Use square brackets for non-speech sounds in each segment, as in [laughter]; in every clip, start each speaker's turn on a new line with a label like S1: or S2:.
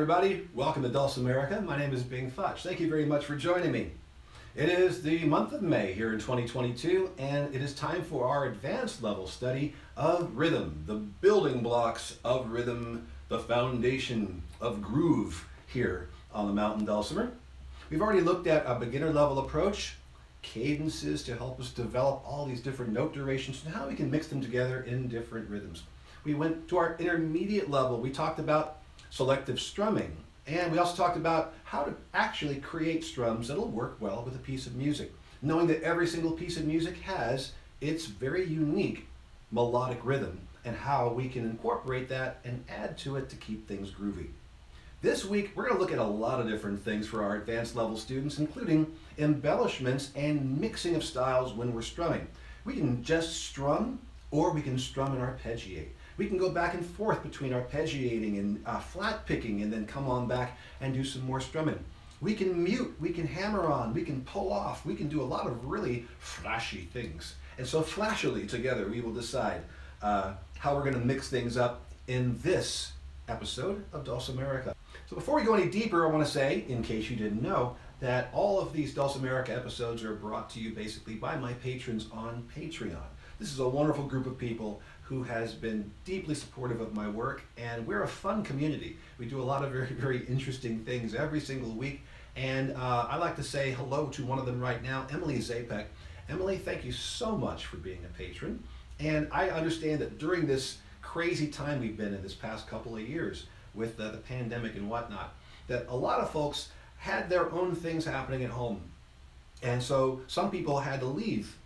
S1: Everybody. Welcome to Dulcimerica. My name is Bing Futch. Thank you very much for joining me. It is the month of May here in 2022, and it is time for our advanced level study of rhythm, the building blocks of rhythm, the foundation of groove here on the Mountain Dulcimer. We've already looked at a beginner level approach, cadences to help us develop all these different note durations and how we can mix them together in different rhythms. We went to our intermediate level. We talked about selective strumming, and we also talked about how to actually create strums that'll work well with a piece of music, knowing that every single piece of music has its very unique melodic rhythm and how we can incorporate that and add to it to keep things groovy. This week, we're going to look at a lot of different things for our advanced level students, including embellishments and mixing of styles when we're strumming. We can just strum or we can strum and arpeggiate. We can go back and forth between arpeggiating and uh, flat picking and then come on back and do some more strumming. We can mute, we can hammer on, we can pull off, we can do a lot of really flashy things. And so flashily together we will decide uh, how we're going to mix things up in this episode of Dulcimerica. So before we go any deeper, I want to say, in case you didn't know, that all of these Dulcimerica episodes are brought to you basically by my patrons on Patreon. This is a wonderful group of people who has been deeply supportive of my work, and we're a fun community. We do a lot of very, very interesting things every single week, and uh, I like to say hello to one of them right now, Emily Zapek. Emily, thank you so much for being a patron, and I understand that during this crazy time we've been in this past couple of years with the pandemic and whatnot, that a lot of folks had their own things happening at home. And so some people had to leave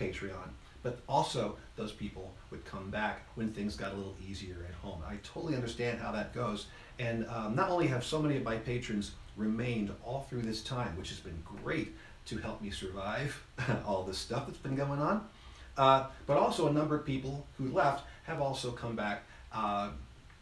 S1: Patreon but also those people would come back when things got a little easier at home. I totally understand how that goes. And um, not only have so many of my patrons remained all through this time, which has been great to help me survive [laughs] all this stuff that's been going on, uh, but also a number of people who left have also come back uh,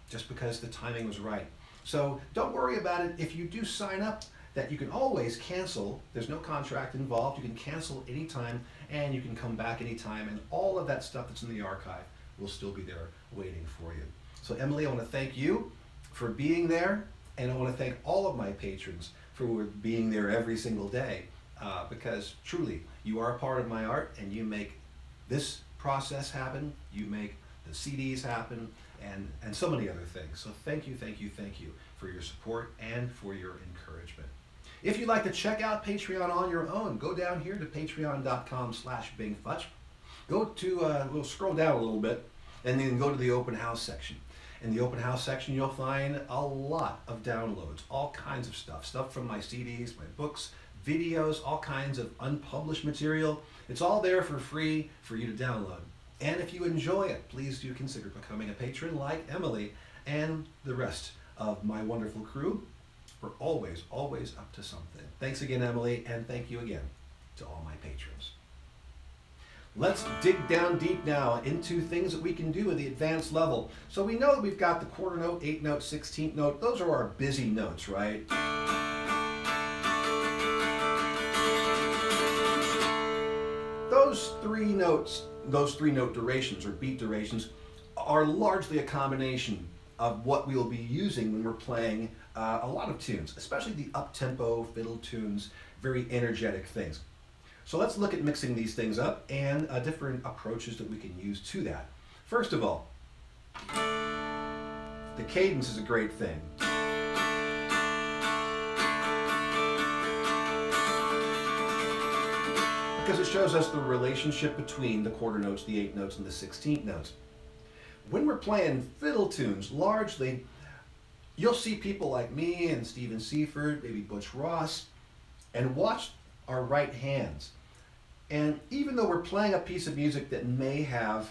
S1: just because the timing was right. So don't worry about it. If you do sign up, that you can always cancel. There's no contract involved. You can cancel anytime and you can come back anytime and all of that stuff that's in the archive will still be there waiting for you. So Emily, I want to thank you for being there and I want to thank all of my patrons for being there every single day uh, because truly you are a part of my art and you make this process happen. You make the CDs happen and, and so many other things. So thank you, thank you, thank you for your support and for your encouragement. If you'd like to check out Patreon on your own, go down here to patreon.com slash bingfutch. Go to, uh, we'll scroll down a little bit, and then go to the open house section. In the open house section, you'll find a lot of downloads, all kinds of stuff. Stuff from my CDs, my books, videos, all kinds of unpublished material. It's all there for free for you to download. And if you enjoy it, please do consider becoming a patron like Emily and the rest of my wonderful crew. We're always, always up to something. Thanks again, Emily, and thank you again to all my patrons. Let's dig down deep now into things that we can do at the advanced level. So we know that we've got the quarter note, eighth note, sixteenth note. Those are our busy notes, right? Those three notes, those three note durations or beat durations, are largely a combination of what we'll be using when we're playing uh, a lot of tunes, especially the up-tempo fiddle tunes, very energetic things. So let's look at mixing these things up and uh, different approaches that we can use to that. First of all, the cadence is a great thing. Because it shows us the relationship between the quarter notes, the eighth notes, and the sixteenth notes. When we're playing fiddle tunes, largely you'll see people like me and Stephen Seifert, maybe Butch Ross, and watch our right hands. And even though we're playing a piece of music that may have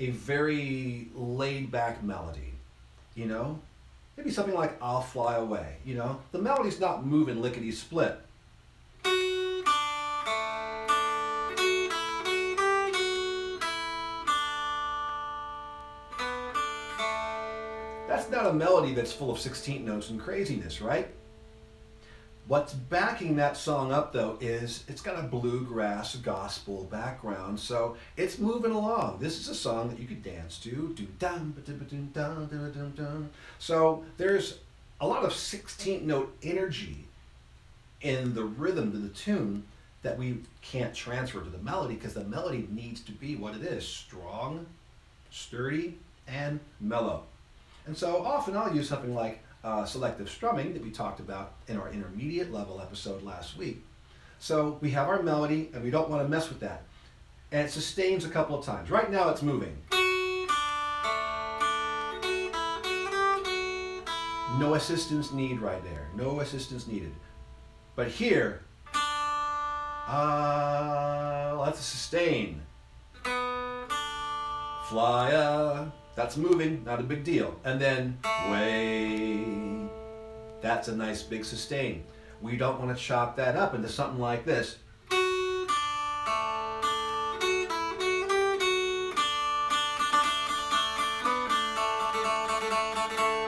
S1: a very laid back melody, you know, maybe something like I'll Fly Away, you know, the melody's not moving lickety split. Not a melody that's full of 16th notes and craziness, right? What's backing that song up though is it's got a bluegrass gospel background, so it's moving along. This is a song that you could dance to. So there's a lot of 16th note energy in the rhythm to the tune that we can't transfer to the melody because the melody needs to be what it is strong, sturdy, and mellow. And so often I'll use something like uh, selective strumming that we talked about in our intermediate level episode last week. So we have our melody and we don't want to mess with that. And it sustains a couple of times. Right now it's moving. No assistance need right there. No assistance needed. But here, uh, a sustain. Fly, uh, that's moving, not a big deal. And then way, that's a nice big sustain. We don't want to chop that up into something like this.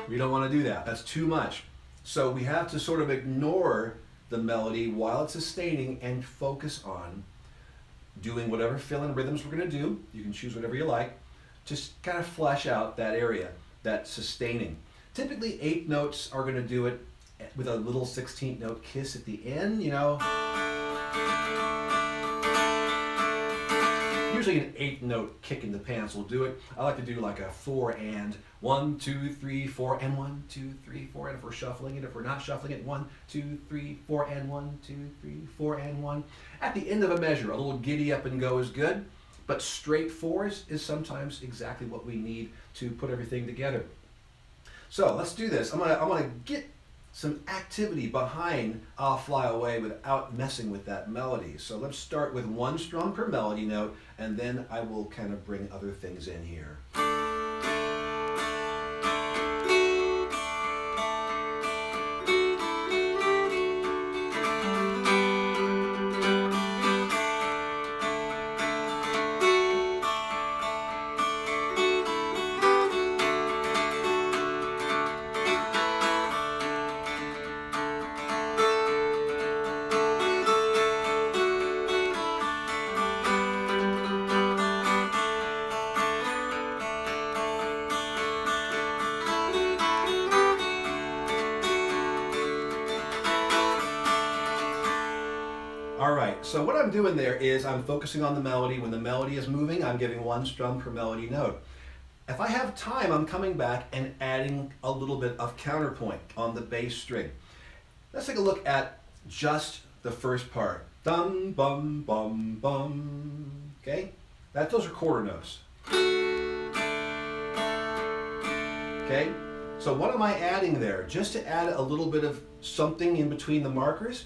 S1: We don't want to do that. That's too much. So we have to sort of ignore the melody while it's sustaining and focus on doing whatever fill in rhythms we're going to do. You can choose whatever you like. Just kind of flesh out that area, that sustaining. Typically, eighth notes are going to do it with a little 16th note kiss at the end, you know. Usually an eighth note kick in the pants will do it. I like to do like a four and one, two, three, four, and one, two, three, four, and if we're shuffling it, if we're not shuffling it, one, two, three, four, and one, two, three, four, and one. At the end of a measure, a little giddy up and go is good, but straight fours is sometimes exactly what we need to put everything together. So let's do this. I'm gonna, I'm gonna get some activity behind I'll Fly Away without messing with that melody. So let's start with one strum per melody note, and then I will kind of bring other things in here. So what I'm doing there is I'm focusing on the melody. When the melody is moving, I'm giving one strum per melody note. If I have time, I'm coming back and adding a little bit of counterpoint on the bass string. Let's take a look at just the first part. Dum, bum, bum, bum. Okay? That, those are quarter notes. Okay? So what am I adding there? Just to add a little bit of something in between the markers,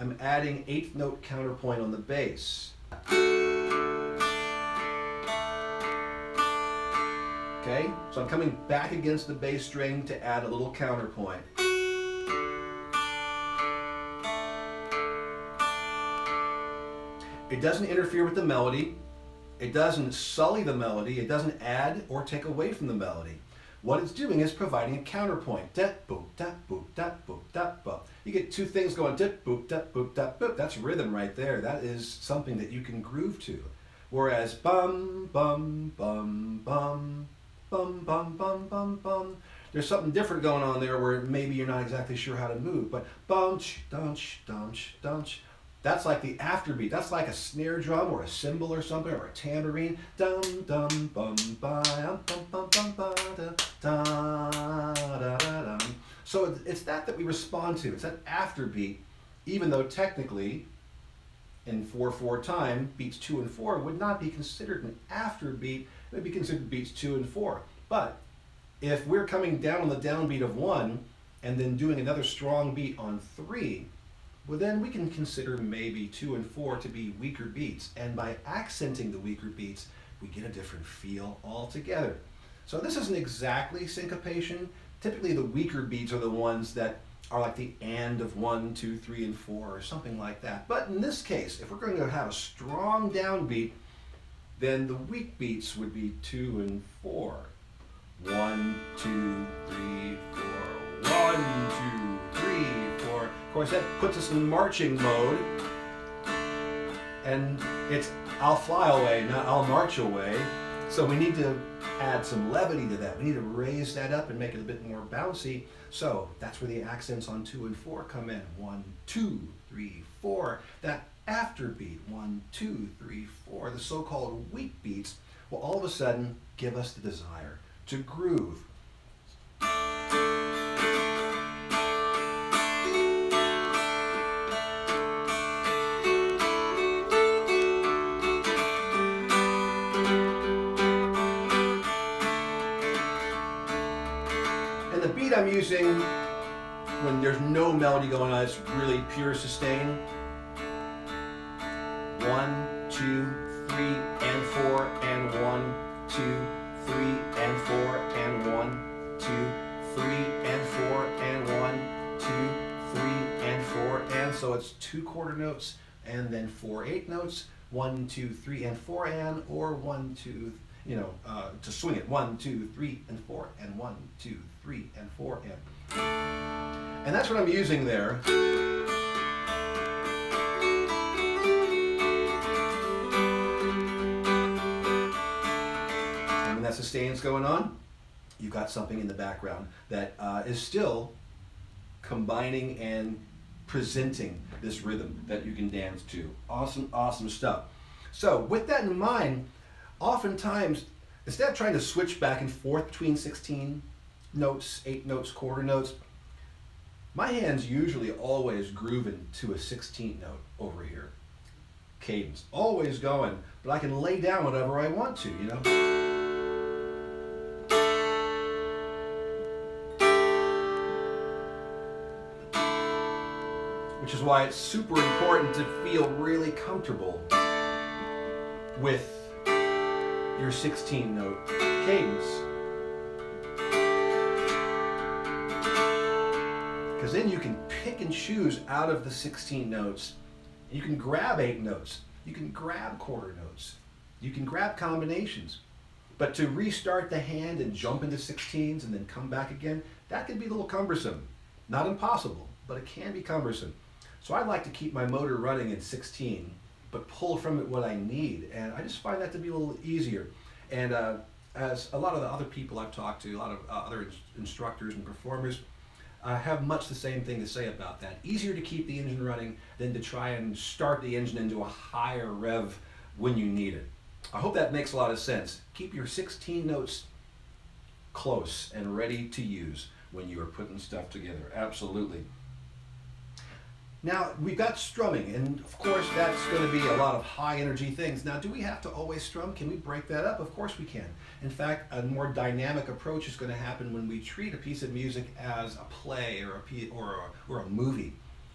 S1: I'm adding eighth note counterpoint on the bass. Okay, so I'm coming back against the bass string to add a little counterpoint. It doesn't interfere with the melody. It doesn't sully the melody. It doesn't add or take away from the melody. What it's doing is providing a counterpoint. Dep boop, dep boop, dep boop, dep boop. You get two things going, dip boop, dep boop, dep boop. That's rhythm right there. That is something that you can groove to. Whereas bum, bum, bum, bum, bum, bum, bum, bum, bum. There's something different going on there where maybe you're not exactly sure how to move. But bumch, dunch, dunch, dunch. That's like the afterbeat. That's like a snare drum or a cymbal or something or a tambourine. Dum dum bum ba bum bum bum ba da da da da dum. So it's that that we respond to. It's that afterbeat, even though technically, in four four time, beats two and four would not be considered an afterbeat. It would be considered beats two and four. But if we're coming down on the downbeat of one and then doing another strong beat on three well then we can consider maybe two and four to be weaker beats. And by accenting the weaker beats, we get a different feel altogether. So this isn't exactly syncopation. Typically the weaker beats are the ones that are like the and of one, two, three, and four, or something like that. But in this case, if we're going to have a strong downbeat, then the weak beats would be two and four. One, two, three, four. One, two, three, Of course, that puts us in marching mode. And it's I'll fly away, not I'll march away. So we need to add some levity to that. We need to raise that up and make it a bit more bouncy. So that's where the accents on two and four come in. One, two, three, four. That afterbeat, one, two, three, four, the so-called weak beats, will all of a sudden give us the desire to groove. Melody going on, it's really pure sustain. One, two, three, and four, and one, two, three, and four, and one, two, three, and four, and one, two, three, and four, and so it's two quarter notes and then four eight notes, one, two, three, and four, and, or one, two, you know, uh, to swing it, one, two, three, and four, and one, two, three, and four, and. And that's what I'm using there. And when that sustain's going on, you've got something in the background that uh, is still combining and presenting this rhythm that you can dance to. Awesome, awesome stuff. So, with that in mind, oftentimes, instead of trying to switch back and forth between 16 notes, 8 notes, quarter notes, my hand's usually always grooving to a 16th note over here. Cadence, always going, but I can lay down whatever I want to, you know? Which is why it's super important to feel really comfortable with your 16 note cadence. Because then you can pick and choose out of the 16 notes. You can grab eight notes. You can grab quarter notes. You can grab combinations. But to restart the hand and jump into 16s and then come back again, that can be a little cumbersome. Not impossible, but it can be cumbersome. So I like to keep my motor running in 16, but pull from it what I need. And I just find that to be a little easier. And uh, as a lot of the other people I've talked to, a lot of uh, other ins- instructors and performers, uh, have much the same thing to say about that. Easier to keep the engine running than to try and start the engine into a higher rev when you need it. I hope that makes a lot of sense. Keep your 16 notes close and ready to use when you are putting stuff together. Absolutely. Now, we've got strumming, and of course, that's going to be a lot of high energy things. Now, do we have to always strum? Can we break that up? Of course, we can. In fact, a more dynamic approach is going to happen when we treat a piece of music as a play or a, or a, or a movie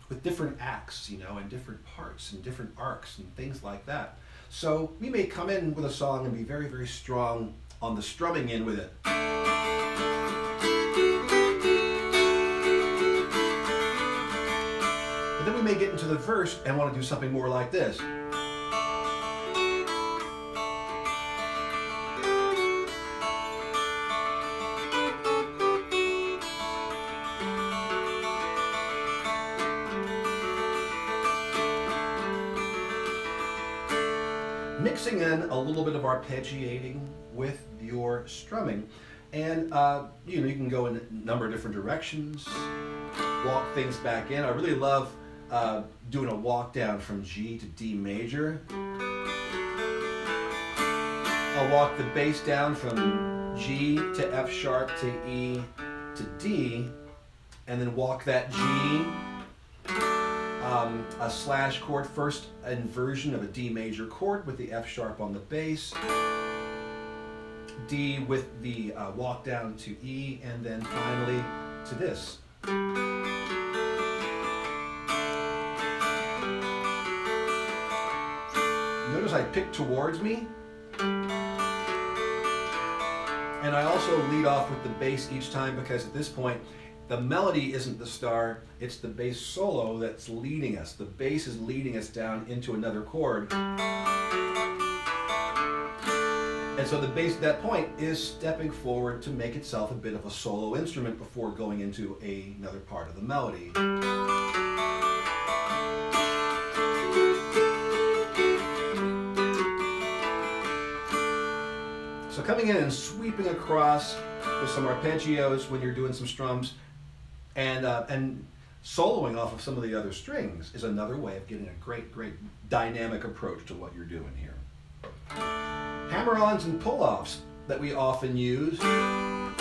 S1: with different acts, you know, and different parts and different arcs and things like that. So, we may come in with a song and be very, very strong on the strumming end with it. Into the verse and want to do something more like this. Mixing in a little bit of arpeggiating with your strumming. And uh, you know, you can go in a number of different directions walk things back in. I really love uh, doing a walk down from G to D major. I'll walk the bass down from G to F sharp to E to D, and then walk that G, um, a slash chord, first inversion of a D major chord with the F sharp on the bass. D with the uh, walk down to E, and then finally to this. Notice I pick towards me. And I also lead off with the bass each time because at this point, the melody isn't the star, it's the bass solo that's leading us. The bass is leading us down into another chord. And so the bass at that point is stepping forward to make itself a bit of a solo instrument before going into a- another part of the melody. Coming in and sweeping across with some arpeggios when you're doing some strums, and uh, and soloing off of some of the other strings is another way of getting a great, great dynamic approach to what you're doing here. Hammer-ons and pull-offs that we often use. Some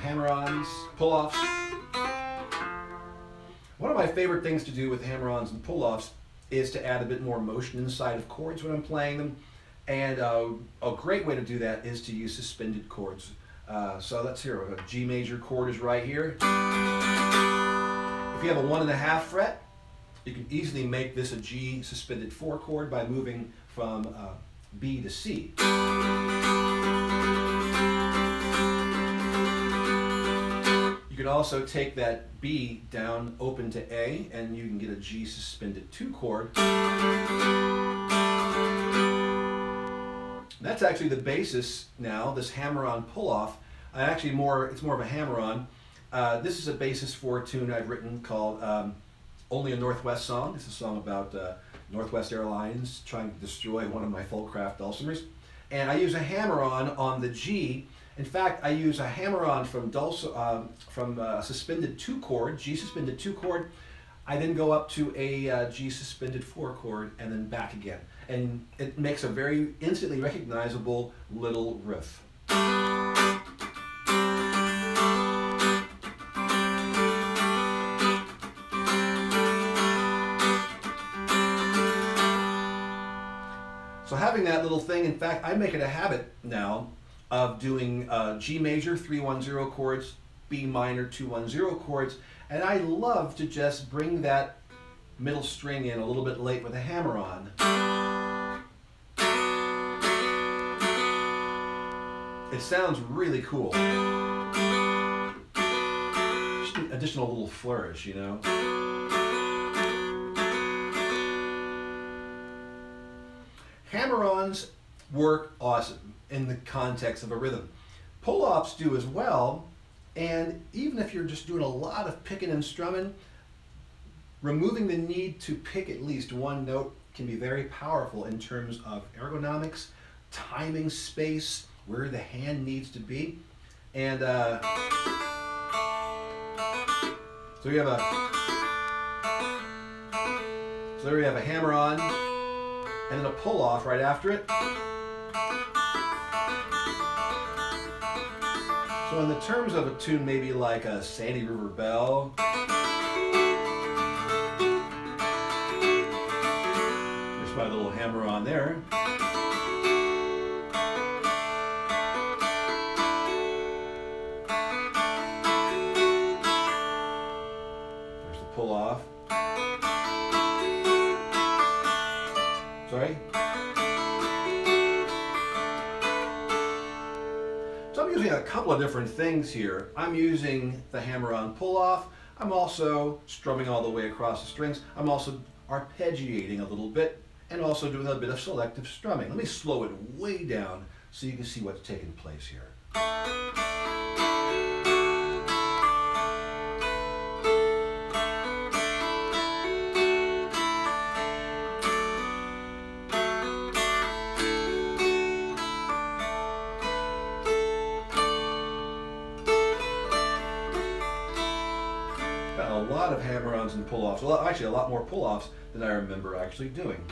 S1: hammer-ons, pull-offs. One of my favorite things to do with hammer-ons and pull-offs is to add a bit more motion inside of chords when I'm playing them. And uh, a great way to do that is to use suspended chords. Uh, so let's hear a G major chord is right here. If you have a one and a half fret, you can easily make this a G suspended four chord by moving from uh, B to C. You also take that B down open to A and you can get a G suspended two chord. That's actually the basis now, this hammer-on pull-off. Uh, actually more, it's more of a hammer-on. Uh, this is a basis for a tune I've written called um, Only a Northwest Song. It's a song about uh, Northwest Airlines trying to destroy one of my Folkcraft dulcimers. And I use a hammer-on on the G. In fact, I use a hammer-on from, dulc- um, from uh, suspended two chord, G suspended two chord. I then go up to a uh, G suspended four chord and then back again and it makes a very instantly recognizable little riff. So having that little thing, in fact, I make it a habit now of doing uh, G major 310 chords, B minor 210 chords, and I love to just bring that middle string in a little bit late with a hammer on. It sounds really cool. Just an additional little flourish, you know? Hammer-ons work awesome in the context of a rhythm. Pull-offs do as well, and even if you're just doing a lot of picking and strumming, removing the need to pick at least one note can be very powerful in terms of ergonomics, timing space, where the hand needs to be. And uh, so we have a so there we have a hammer on and then a pull off right after it. So in the terms of a tune maybe like a Sandy River Belle. there's my little hammer on there. Couple of different things here. I'm using the hammer-on pull-off. I'm also strumming all the way across the strings. I'm also arpeggiating a little bit and also doing a bit of selective strumming. Let me slow it way down so you can see what's taking place here. And pull-offs. Well, actually, a lot more pull-offs than I remember actually doing.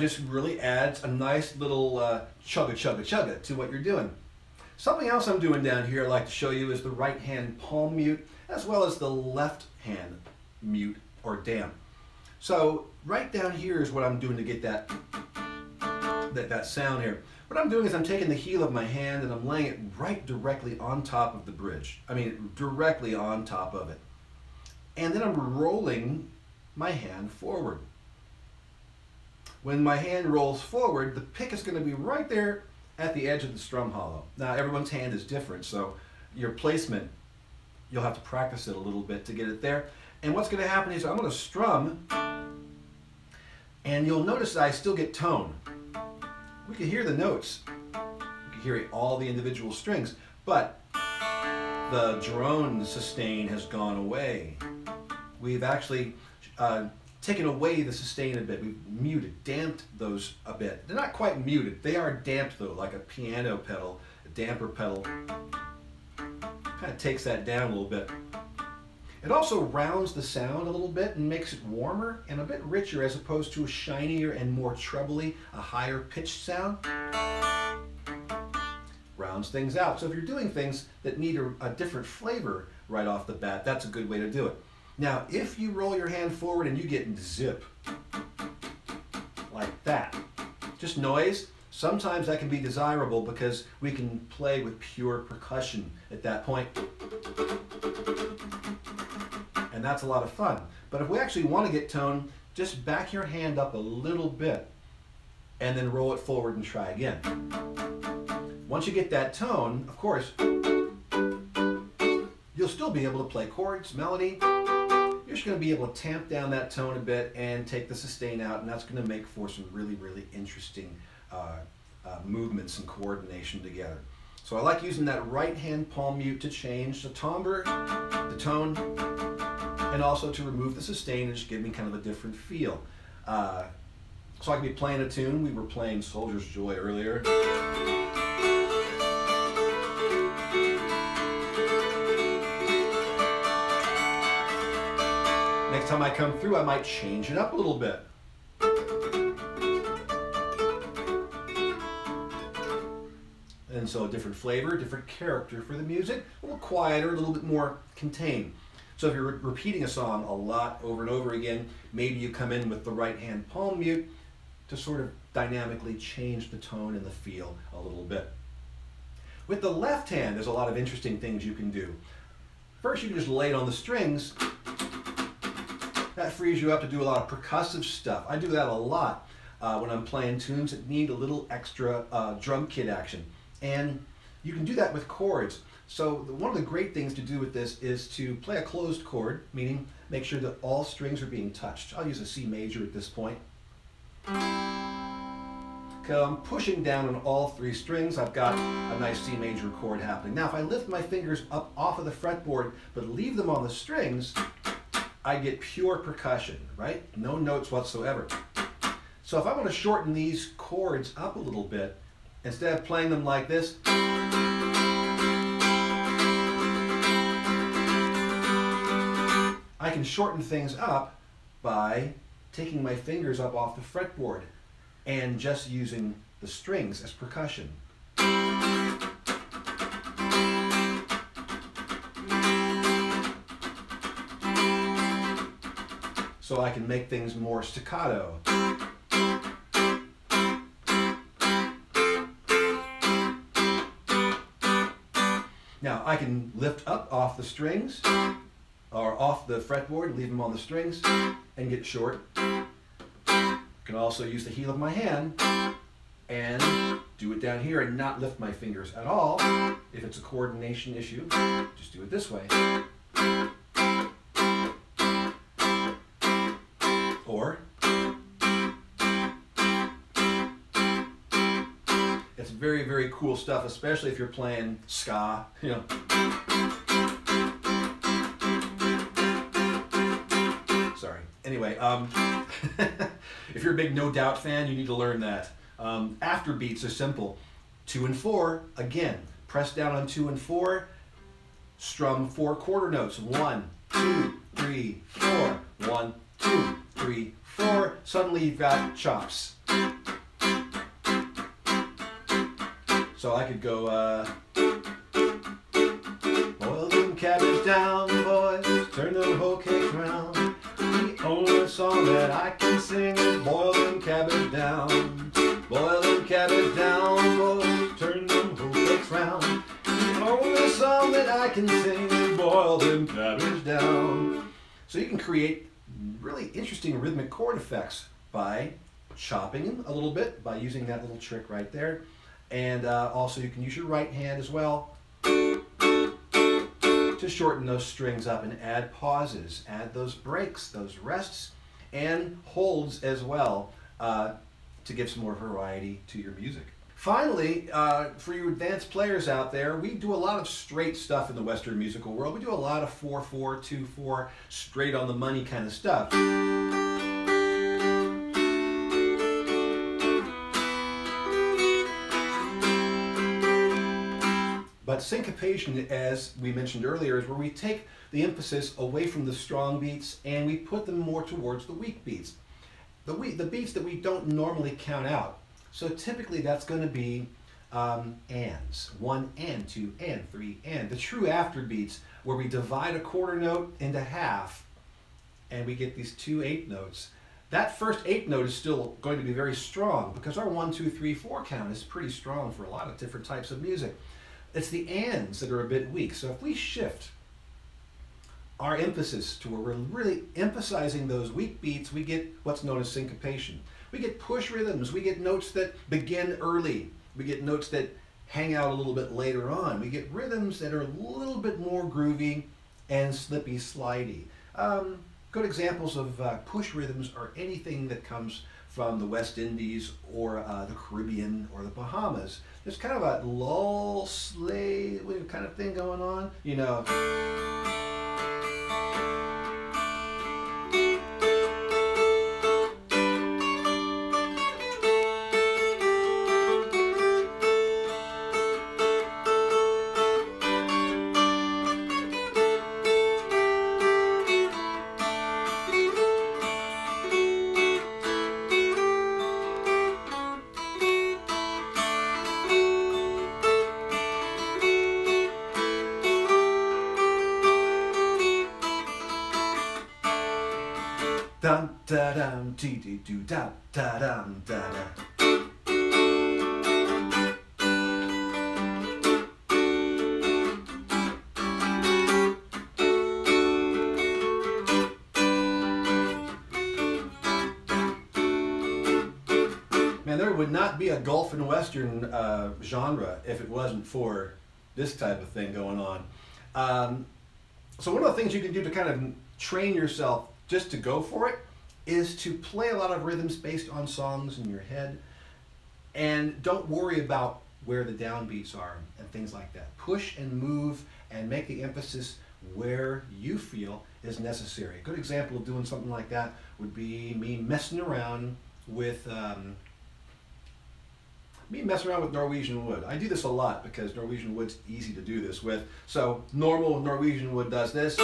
S1: Just really adds a nice little uh, chugga chugga chugga to what you're doing. Something else I'm doing down here I'd like to show you is the right hand palm mute as well as the left hand mute or damp. So right down here is what I'm doing to get that, that, that sound here. What I'm doing is I'm taking the heel of my hand and I'm laying it right directly on top of the bridge. I mean, directly on top of it. And then I'm rolling my hand forward. When my hand rolls forward, the pick is going to be right there at the edge of the strum hollow. Now, everyone's hand is different, so your placement, you'll have to practice it a little bit to get it there. And what's going to happen is I'm going to strum, and you'll notice that I still get tone. We can hear the notes. We can hear all the individual strings, but the drone sustain has gone away. We've actually uh, taken away the sustain a bit. We've muted, damped those a bit. They're not quite muted. They are damped though, like a piano pedal, a damper pedal. Kind of takes that down a little bit. It also rounds the sound a little bit and makes it warmer and a bit richer as opposed to a shinier and more trebly, a higher pitched sound. Rounds things out. So if you're doing things that need a, a different flavor right off the bat, that's a good way to do it. Now, if you roll your hand forward and you get zip, like that, just noise, sometimes that can be desirable because we can play with pure percussion at that point. And that's a lot of fun. But if we actually want to get tone, just back your hand up a little bit and then roll it forward and try again. Once you get that tone, of course, you'll still be able to play chords, melody, you're just going to be able to tamp down that tone a bit and take the sustain out, and that's going to make for some really, really interesting uh, uh, movements and coordination together. So I like using that right hand palm mute to change the timbre, the tone, and also to remove the sustain and just give me kind of a different feel. Uh, so I can be playing a tune. We were playing Soldier's Joy earlier. Time I come through, I might change it up a little bit. And so a different flavor, different character for the music, a little quieter, a little bit more contained. So if you're re- repeating a song a lot over and over again, maybe you come in with the right hand palm mute to sort of dynamically change the tone and the feel a little bit. With the left hand, there's a lot of interesting things you can do. First, you can just lay it on the strings that frees you up to do a lot of percussive stuff. I do that a lot uh, when I'm playing tunes that need a little extra uh, drum kit action. And you can do that with chords. So one of the great things to do with this is to play a closed chord, meaning make sure that all strings are being touched. I'll use a C major at this point. I'm pushing down on all three strings. I've got a nice C major chord happening. Now if I lift my fingers up off of the fretboard but leave them on the strings, I get pure percussion, right? No notes whatsoever. So if I want to shorten these chords up a little bit, instead of playing them like this, I can shorten things up by taking my fingers up off the fretboard and just using the strings as percussion. So I can make things more staccato. Now I can lift up off the strings or off the fretboard, leave them on the strings and get short. I can also use the heel of my hand and do it down here and not lift my fingers at all. If it's a coordination issue, just do it this way. Very, very cool stuff, especially if you're playing ska, you know. Sorry. Anyway, um, [laughs] if you're a big No Doubt fan, you need to learn that. Um, after beats are simple. Two and four, again, press down on two and four, strum four quarter notes. One, two, three, four. One, two, three, four. Suddenly you've got chops. So I could go, uh, boil them cabbage down, boys, turn them whole cakes round. The only song that I can sing is boil them cabbage down. Boil them cabbage down, boys, turn them whole cakes round. The only song that I can sing is boil them cabbage down. So you can create really interesting rhythmic chord effects by chopping them a little bit, by using that little trick right there. And uh, also you can use your right hand as well to shorten those strings up and add pauses, add those breaks, those rests, and holds as well uh, to give some more variety to your music. Finally, uh, for you advanced players out there, we do a lot of straight stuff in the Western musical world. We do a lot of 4 4, 2 4, straight on the money kind of stuff. Syncopation, as we mentioned earlier, is where we take the emphasis away from the strong beats and we put them more towards the weak beats. The, we, the beats that we don't normally count out. So typically that's going to be um, ands. One and, two and, three and. The true after beats where we divide a quarter note into half and we get these two eighth notes. That first eighth note is still going to be very strong because our one, two, three, four count is pretty strong for a lot of different types of music. It's the ands that are a bit weak. So if we shift our emphasis to where we're really emphasizing those weak beats, we get what's known as syncopation. We get push rhythms, we get notes that begin early, we get notes that hang out a little bit later on, we get rhythms that are a little bit more groovy and slippy slidey. Um, good examples of uh, push rhythms are anything that comes from the West Indies or uh, the Caribbean or the Bahamas. There's kind of a lull, sleigh kind of thing going on, you know. Dee da da da da. Man, there would not be a Gulf and Western uh, genre if it wasn't for this type of thing going on. Um, so one of the things you can do to kind of train yourself just to go for it is to play a lot of rhythms based on songs in your head and don't worry about where the downbeats are and things like that. Push and move and make the emphasis where you feel is necessary. A good example of doing something like that would be me messing around with um, me messing around with Norwegian wood. I do this a lot because Norwegian wood's easy to do this with. So normal Norwegian wood does this.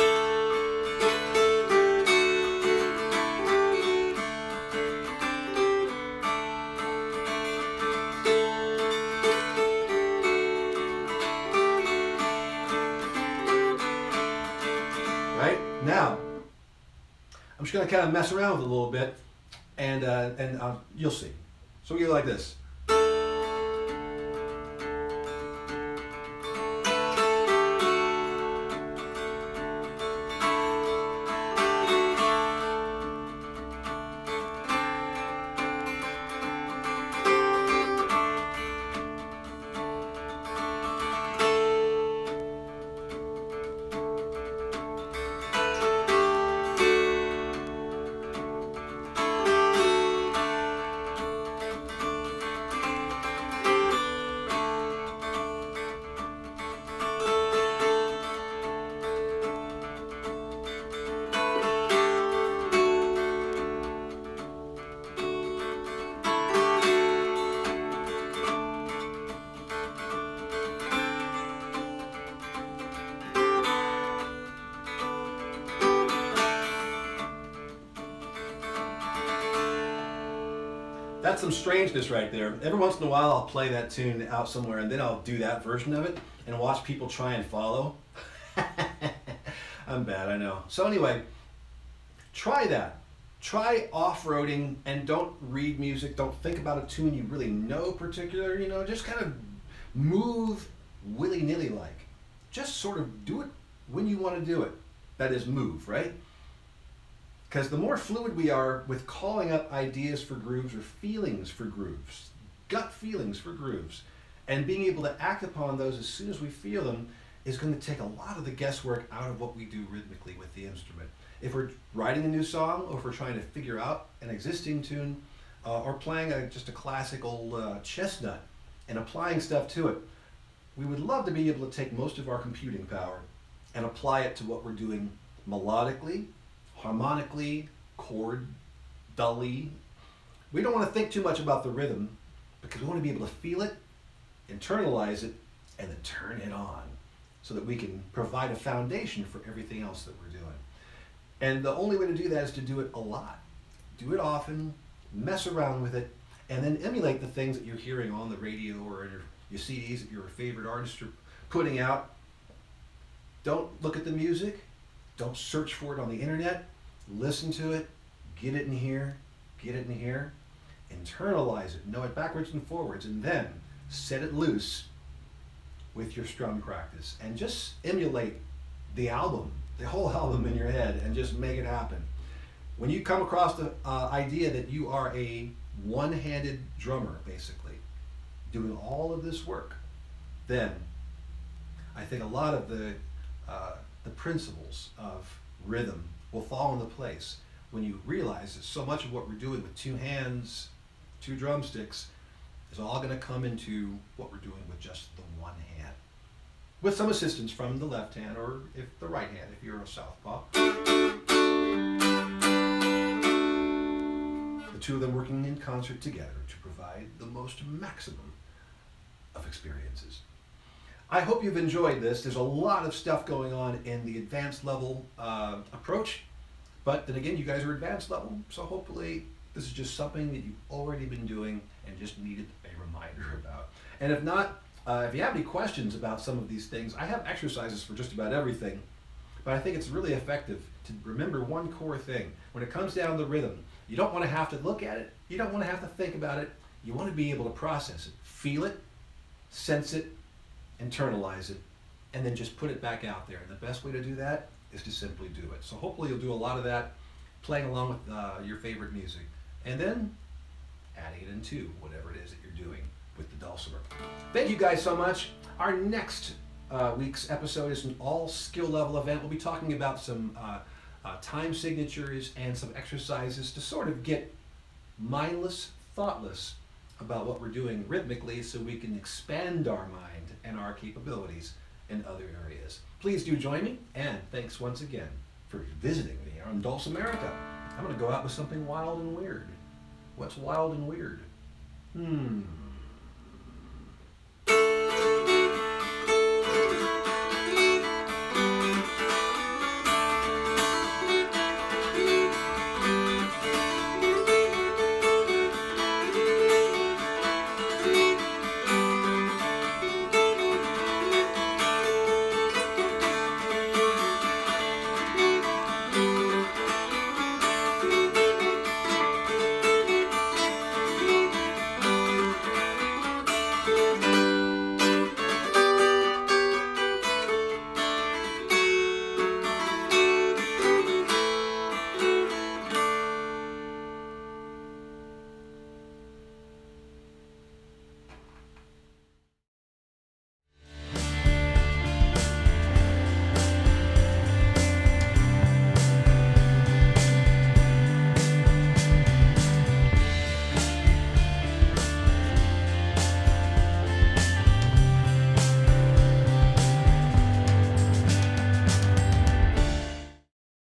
S1: Kind of mess around with it a little bit, and uh, and uh, you'll see. So we go like this. That's some strangeness right there. Every once in a while, I'll play that tune out somewhere, and then I'll do that version of it and watch people try and follow. [laughs] I'm bad, I know. So anyway, try that. Try off-roading and don't read music. Don't think about a tune you really know particular. You know, just kind of move willy-nilly like. Just sort of do it when you want to do it. That is, move, right? Because the more fluid we are with calling up ideas for grooves or feelings for grooves, gut feelings for grooves, and being able to act upon those as soon as we feel them is going to take a lot of the guesswork out of what we do rhythmically with the instrument. If we're writing a new song, or if we're trying to figure out an existing tune, uh, or playing a, just a classical uh, chestnut and applying stuff to it, we would love to be able to take most of our computing power and apply it to what we're doing melodically, harmonically, chord, dully. We don't want to think too much about the rhythm because we want to be able to feel it, internalize it, and then turn it on so that we can provide a foundation for everything else that we're doing. And the only way to do that is to do it a lot. Do it often, mess around with it, and then emulate the things that you're hearing on the radio or in your, your CDs that your favorite artists are putting out. Don't look at the music. Don't search for it on the internet. Listen to it. Get it in here. Get it in here. Internalize it. Know it backwards and forwards. And then set it loose with your strum practice. And just emulate the album, the whole [laughs] album in your head, and just make it happen. When you come across the uh, idea that you are a one handed drummer, basically, doing all of this work, then I think a lot of the uh, the principles of rhythm will fall into place when you realize that so much of what we're doing with two hands, two drumsticks, is all going to come into what we're doing with just the one hand. With some assistance from the left hand or if the right hand, if you're a southpaw. The two of them working in concert together to provide the most maximum of experiences. I hope you've enjoyed this. There's a lot of stuff going on in the advanced level uh, approach, but then again, you guys are advanced level, so hopefully this is just something that you've already been doing and just needed a reminder about. And if not, uh, if you have any questions about some of these things, I have exercises for just about everything, but I think it's really effective to remember one core thing. When it comes down to rhythm, you don't want to have to look at it, you don't want to have to think about it, you want to be able to process it, feel it, sense it, internalize it, and then just put it back out there. And the best way to do that is to simply do it. So hopefully you'll do a lot of that playing along with uh, your favorite music. And then adding it into whatever it is that you're doing with the dulcimer. Thank you guys so much. Our next uh, week's episode is an all skill level event. We'll be talking about some uh, uh, time signatures and some exercises to sort of get mindless, thoughtless about what we're doing rhythmically so we can expand our mind and our capabilities in other areas. Please do join me, and thanks once again for visiting me on Dulcimerica. I'm going to go out with something wild and weird. What's wild and weird? Hmm.